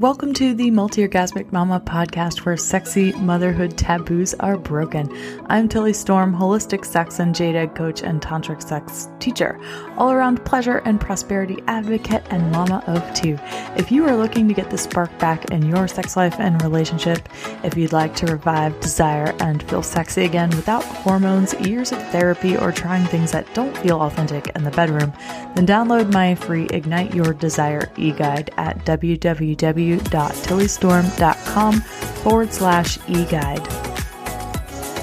Welcome to the Multi Orgasmic Mama podcast where sexy motherhood taboos are broken. I'm Tilly Storm, holistic sex and jade egg coach and tantric sex teacher, all around pleasure and prosperity advocate and mama of two. If you are looking to get the spark back in your sex life and relationship, if you'd like to revive desire and feel sexy again without hormones, years of therapy, or trying things that don't feel authentic in the bedroom, then download my free Ignite Your Desire e guide at www www.tillystorm.com forward slash e-guide.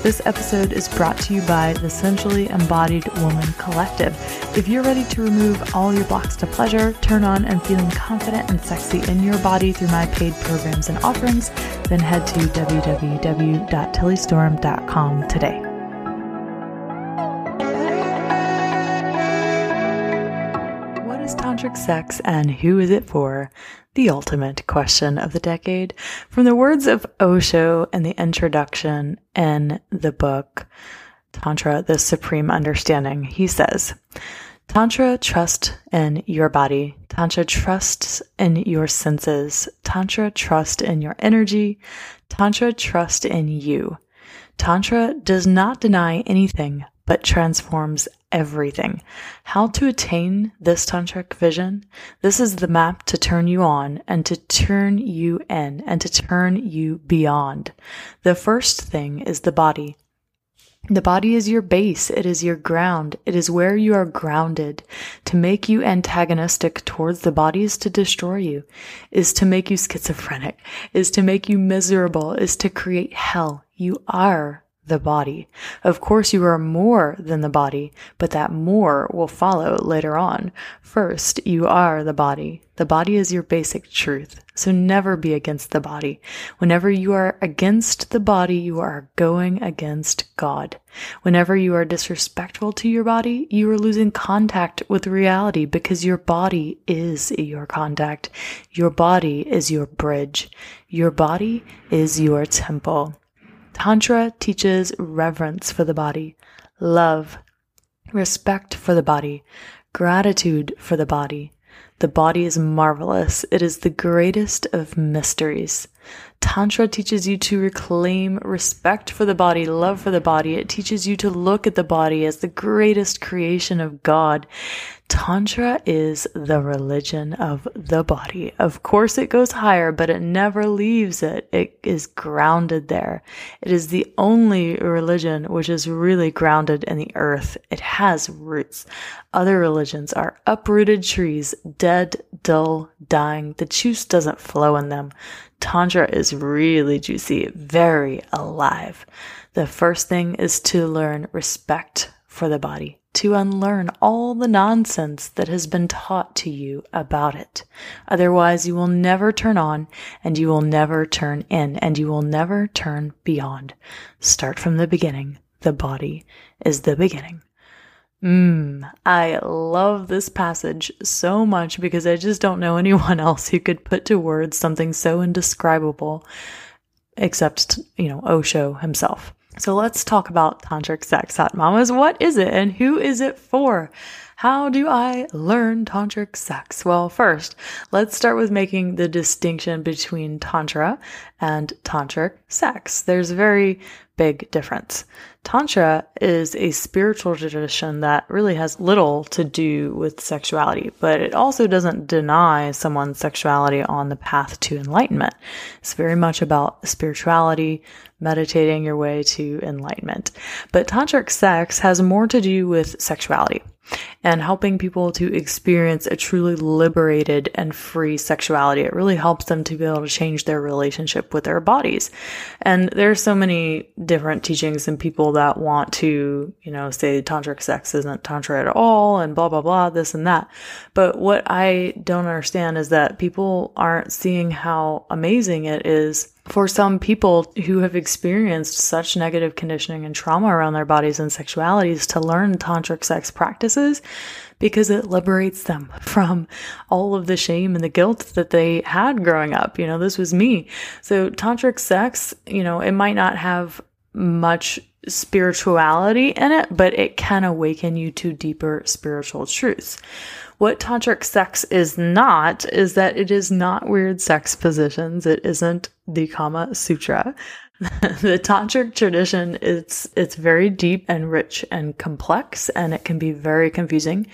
This episode is brought to you by the Sensually Embodied Woman Collective. If you're ready to remove all your blocks to pleasure, turn on and feeling confident and sexy in your body through my paid programs and offerings, then head to www.tillystorm.com today. Tantric sex and who is it for? the ultimate question of the decade. From the words of Osho and the introduction in the book, Tantra, the Supreme Understanding, he says, Tantra trusts in your body. Tantra trusts in your senses. Tantra trusts in your energy. Tantra trusts in you. Tantra does not deny anything, but transforms everything. How to attain this tantric vision? This is the map to turn you on and to turn you in and to turn you beyond. The first thing is the body. The body is your base. It is your ground. It is where you are grounded. To make you antagonistic towards the body is to destroy you, is to make you schizophrenic, is to make you miserable, is to create hell. You are the body. Of course, you are more than the body, but that more will follow later on. First, you are the body. The body is your basic truth. So never be against the body. Whenever you are against the body, you are going against God. Whenever you are disrespectful to your body, you are losing contact with reality because your body is your contact. Your body is your bridge. Your body is your temple. Tantra teaches reverence for the body, love, respect for the body, gratitude for the body. The body is marvelous. It is the greatest of mysteries. Tantra teaches you to reclaim respect for the body, love for the body. It teaches you to look at the body as the greatest creation of God. Tantra is the religion of the body. Of course, it goes higher, but it never leaves it. It is grounded there. It is the only religion which is really grounded in the earth. It has roots. Other religions are uprooted trees, dead, dull, dying. The juice doesn't flow in them. Tantra is really juicy, very alive. The first thing is to learn respect for the body to unlearn all the nonsense that has been taught to you about it. Otherwise, you will never turn on and you will never turn in and you will never turn beyond. Start from the beginning. The body is the beginning. Mmm, I love this passage so much because I just don't know anyone else who could put to words something so indescribable except, you know, Osho himself. So let's talk about tantric sex, hot mamas. What is it and who is it for? How do I learn tantric sex? Well, first, let's start with making the distinction between tantra and tantric sex. There's a very big difference. Tantra is a spiritual tradition that really has little to do with sexuality, but it also doesn't deny someone's sexuality on the path to enlightenment. It's very much about spirituality, meditating your way to enlightenment. But tantric sex has more to do with sexuality and helping people to experience a truly liberated and free sexuality. It really helps them to be able to change their relationship with their bodies. And there's so many different teachings and people that want to, you know, say tantric sex isn't tantra at all and blah, blah, blah, this and that. But what I don't understand is that people aren't seeing how amazing it is for some people who have experienced such negative conditioning and trauma around their bodies and sexualities to learn tantric sex practices because it liberates them from all of the shame and the guilt that they had growing up. You know, this was me. So tantric sex, you know, it might not have much spirituality in it, but it can awaken you to deeper spiritual truths. What tantric sex is not is that it is not weird sex positions. It isn't the Kama Sutra. the tantric tradition it's it's very deep and rich and complex and it can be very confusing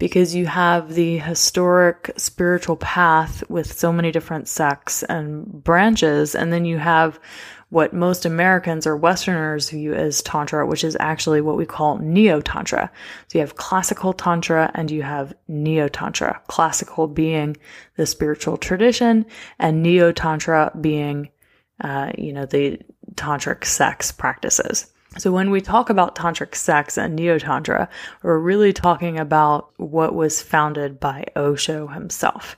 because you have the historic spiritual path with so many different sects and branches and then you have what most Americans or Westerners view as Tantra, which is actually what we call Neo Tantra. So you have classical Tantra and you have Neo Tantra. Classical being the spiritual tradition and Neo Tantra being, uh, you know, the tantric sex practices. So when we talk about tantric sex and neo tantra, we're really talking about what was founded by Osho himself.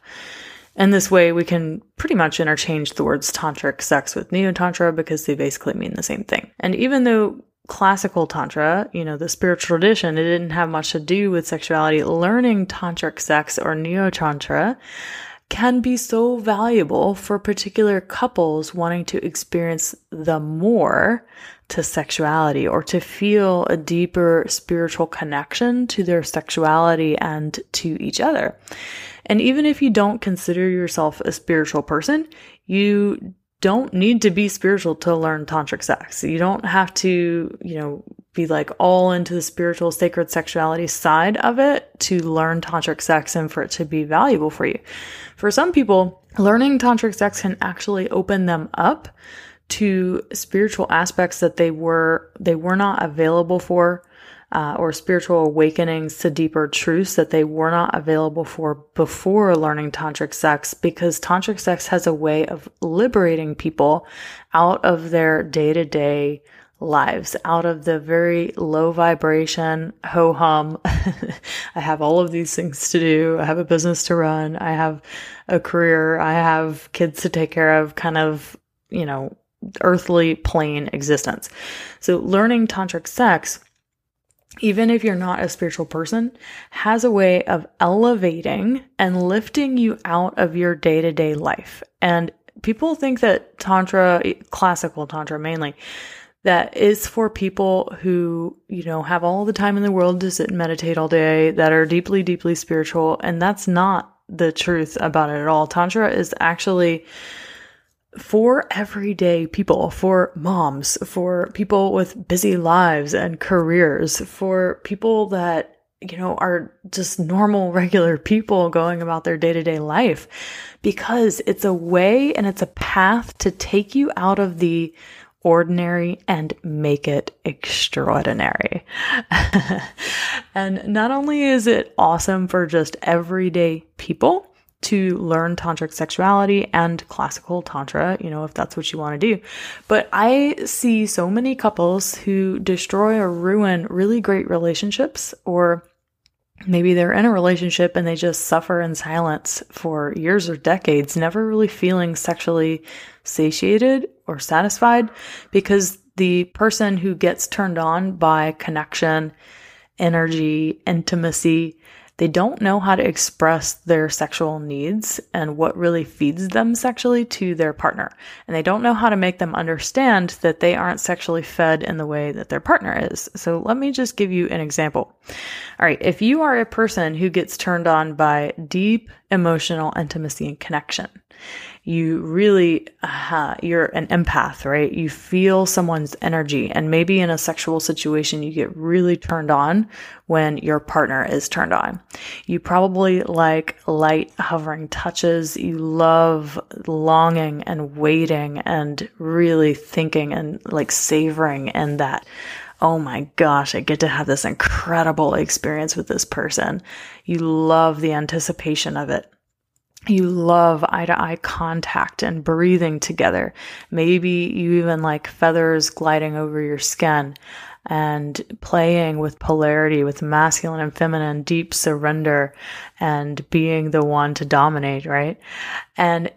And this way, we can pretty much interchange the words tantric sex with neo tantra because they basically mean the same thing. And even though classical tantra, you know, the spiritual tradition, it didn't have much to do with sexuality, learning tantric sex or neo tantra can be so valuable for particular couples wanting to experience the more to sexuality or to feel a deeper spiritual connection to their sexuality and to each other. And even if you don't consider yourself a spiritual person, you don't need to be spiritual to learn tantric sex. You don't have to, you know, be like all into the spiritual sacred sexuality side of it to learn tantric sex and for it to be valuable for you. For some people, learning tantric sex can actually open them up to spiritual aspects that they were they were not available for uh, or spiritual awakenings to deeper truths that they were not available for before learning tantric sex because tantric sex has a way of liberating people out of their day-to-day lives out of the very low vibration ho hum. I have all of these things to do. I have a business to run. I have a career. I have kids to take care of, kind of, you know, earthly plane existence. So learning tantric sex even if you're not a spiritual person, has a way of elevating and lifting you out of your day to day life. And people think that Tantra, classical Tantra mainly, that is for people who, you know, have all the time in the world to sit and meditate all day, that are deeply, deeply spiritual. And that's not the truth about it at all. Tantra is actually for everyday people, for moms, for people with busy lives and careers, for people that, you know, are just normal, regular people going about their day to day life, because it's a way and it's a path to take you out of the ordinary and make it extraordinary. and not only is it awesome for just everyday people, to learn tantric sexuality and classical tantra, you know, if that's what you want to do. But I see so many couples who destroy or ruin really great relationships or maybe they're in a relationship and they just suffer in silence for years or decades, never really feeling sexually satiated or satisfied because the person who gets turned on by connection, energy, intimacy, they don't know how to express their sexual needs and what really feeds them sexually to their partner. And they don't know how to make them understand that they aren't sexually fed in the way that their partner is. So let me just give you an example. All right. If you are a person who gets turned on by deep emotional intimacy and connection, you really uh, you're an empath right? You feel someone's energy. And maybe in a sexual situation you get really turned on when your partner is turned on. You probably like light hovering touches. You love longing and waiting and really thinking and like savoring and that oh my gosh, I get to have this incredible experience with this person. You love the anticipation of it you love eye to eye contact and breathing together. Maybe you even like feathers gliding over your skin and playing with polarity, with masculine and feminine, deep surrender and being the one to dominate, right? And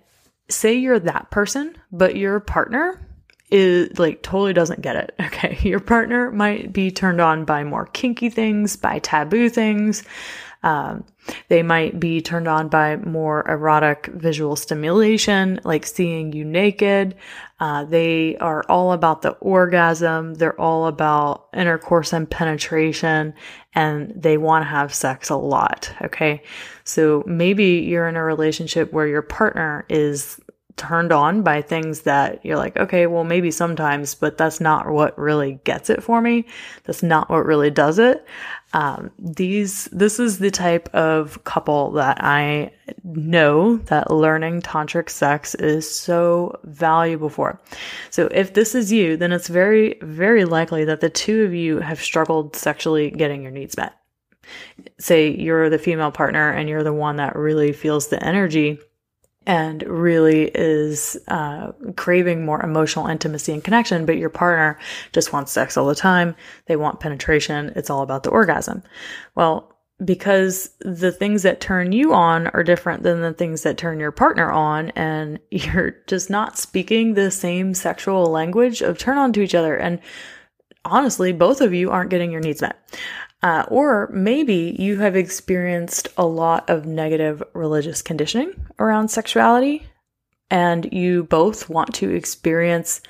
say you're that person, but your partner is like totally doesn't get it. Okay. Your partner might be turned on by more kinky things, by taboo things, Um, they might be turned on by more erotic visual stimulation, like seeing you naked. Uh, they are all about the orgasm. They're all about intercourse and penetration, and they want to have sex a lot. Okay. So maybe you're in a relationship where your partner is turned on by things that you're like, okay, well, maybe sometimes, but that's not what really gets it for me. That's not what really does it. Um, these, this is the type of couple that I know that learning tantric sex is so valuable for. So if this is you, then it's very, very likely that the two of you have struggled sexually getting your needs met. Say you're the female partner and you're the one that really feels the energy and really is uh, craving more emotional intimacy and connection, but your partner just wants sex all the time. They want penetration. It's all about the orgasm. Well, because the things that turn you on are different than the things that turn your partner on, and you're just not speaking the same sexual language of turn on to each other. And honestly, both of you aren't getting your needs met. Uh, or maybe you have experienced a lot of negative religious conditioning around sexuality, and you both want to experience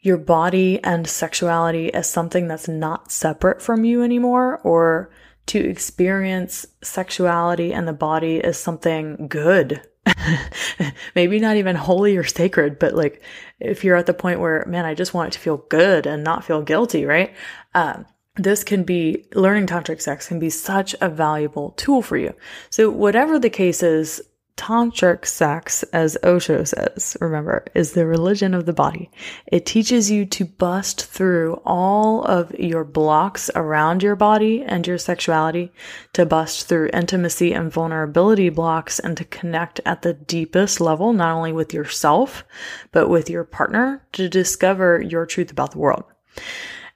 your body and sexuality as something that's not separate from you anymore, or to experience sexuality and the body as something good. Maybe not even holy or sacred, but like if you're at the point where, man, I just want it to feel good and not feel guilty, right? Um, this can be learning tantric sex can be such a valuable tool for you. So whatever the case is, tantric sex, as Osho says, remember, is the religion of the body. It teaches you to bust through all of your blocks around your body and your sexuality, to bust through intimacy and vulnerability blocks and to connect at the deepest level, not only with yourself, but with your partner to discover your truth about the world.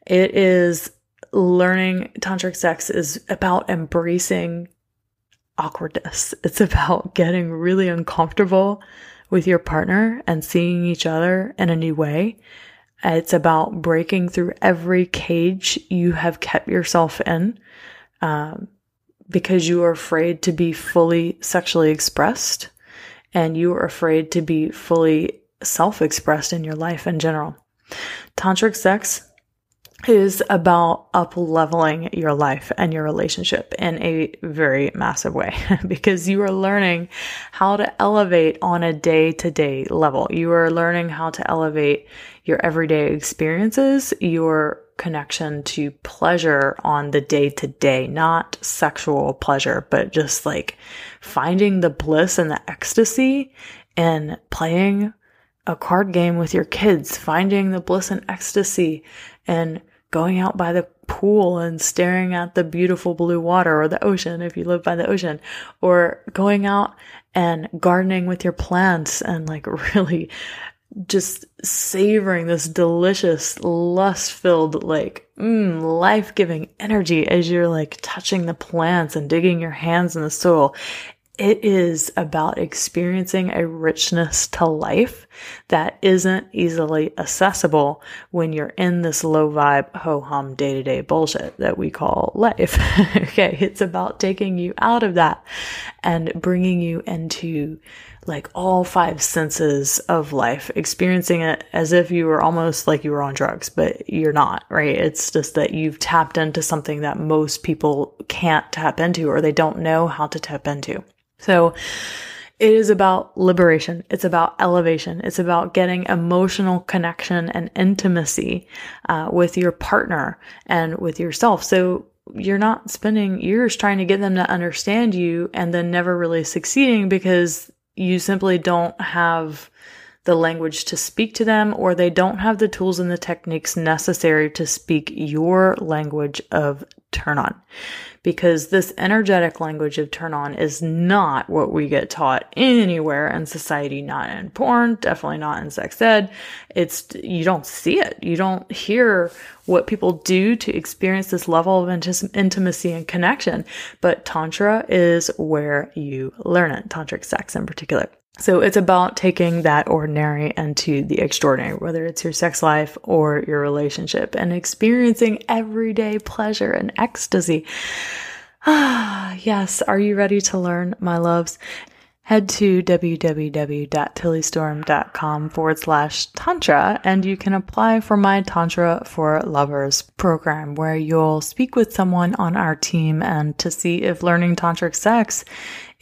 It is learning tantric sex is about embracing awkwardness. It's about getting really uncomfortable with your partner and seeing each other in a new way. It's about breaking through every cage you have kept yourself in um, because you are afraid to be fully sexually expressed and you are afraid to be fully self expressed in your life in general. Tantric sex is about up leveling your life and your relationship in a very massive way because you are learning how to elevate on a day to day level. You are learning how to elevate your everyday experiences, your connection to pleasure on the day to day, not sexual pleasure, but just like finding the bliss and the ecstasy in playing a card game with your kids, finding the bliss and ecstasy and going out by the pool and staring at the beautiful blue water or the ocean if you live by the ocean, or going out and gardening with your plants and like really just savoring this delicious, lust filled, like, mm, life giving energy as you're like touching the plants and digging your hands in the soil. It is about experiencing a richness to life that isn't easily accessible when you're in this low vibe, ho hum, day to day bullshit that we call life. okay. It's about taking you out of that and bringing you into like all five senses of life, experiencing it as if you were almost like you were on drugs, but you're not, right? It's just that you've tapped into something that most people can't tap into or they don't know how to tap into. So it is about liberation. It's about elevation. It's about getting emotional connection and intimacy uh, with your partner and with yourself. So you're not spending years trying to get them to understand you and then never really succeeding because you simply don't have the language to speak to them or they don't have the tools and the techniques necessary to speak your language of turn on because this energetic language of turn on is not what we get taught anywhere in society, not in porn, definitely not in sex ed. It's, you don't see it. You don't hear what people do to experience this level of intimacy and connection. But Tantra is where you learn it, Tantric sex in particular. So it's about taking that ordinary into the extraordinary, whether it's your sex life or your relationship and experiencing everyday pleasure and ecstasy. Ah, yes, are you ready to learn, my loves? Head to www.tillystorm.com forward slash Tantra and you can apply for my Tantra for Lovers program where you'll speak with someone on our team and to see if learning tantric sex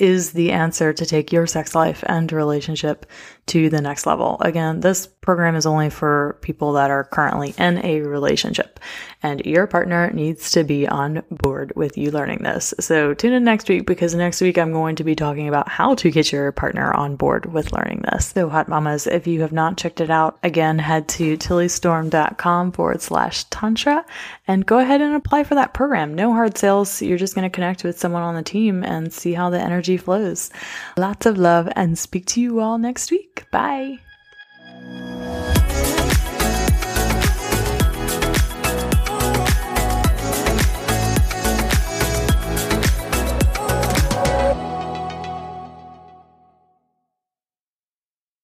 is the answer to take your sex life and relationship to the next level. Again, this program is only for people that are currently in a relationship and your partner needs to be on board with you learning this. So tune in next week because next week I'm going to be talking about how to get your partner on board with learning this. So hot mamas, if you have not checked it out, again, head to tillystorm.com forward slash tantra and go ahead and apply for that program. No hard sales. You're just going to connect with someone on the team and see how the energy flows. Lots of love and speak to you all next Bye.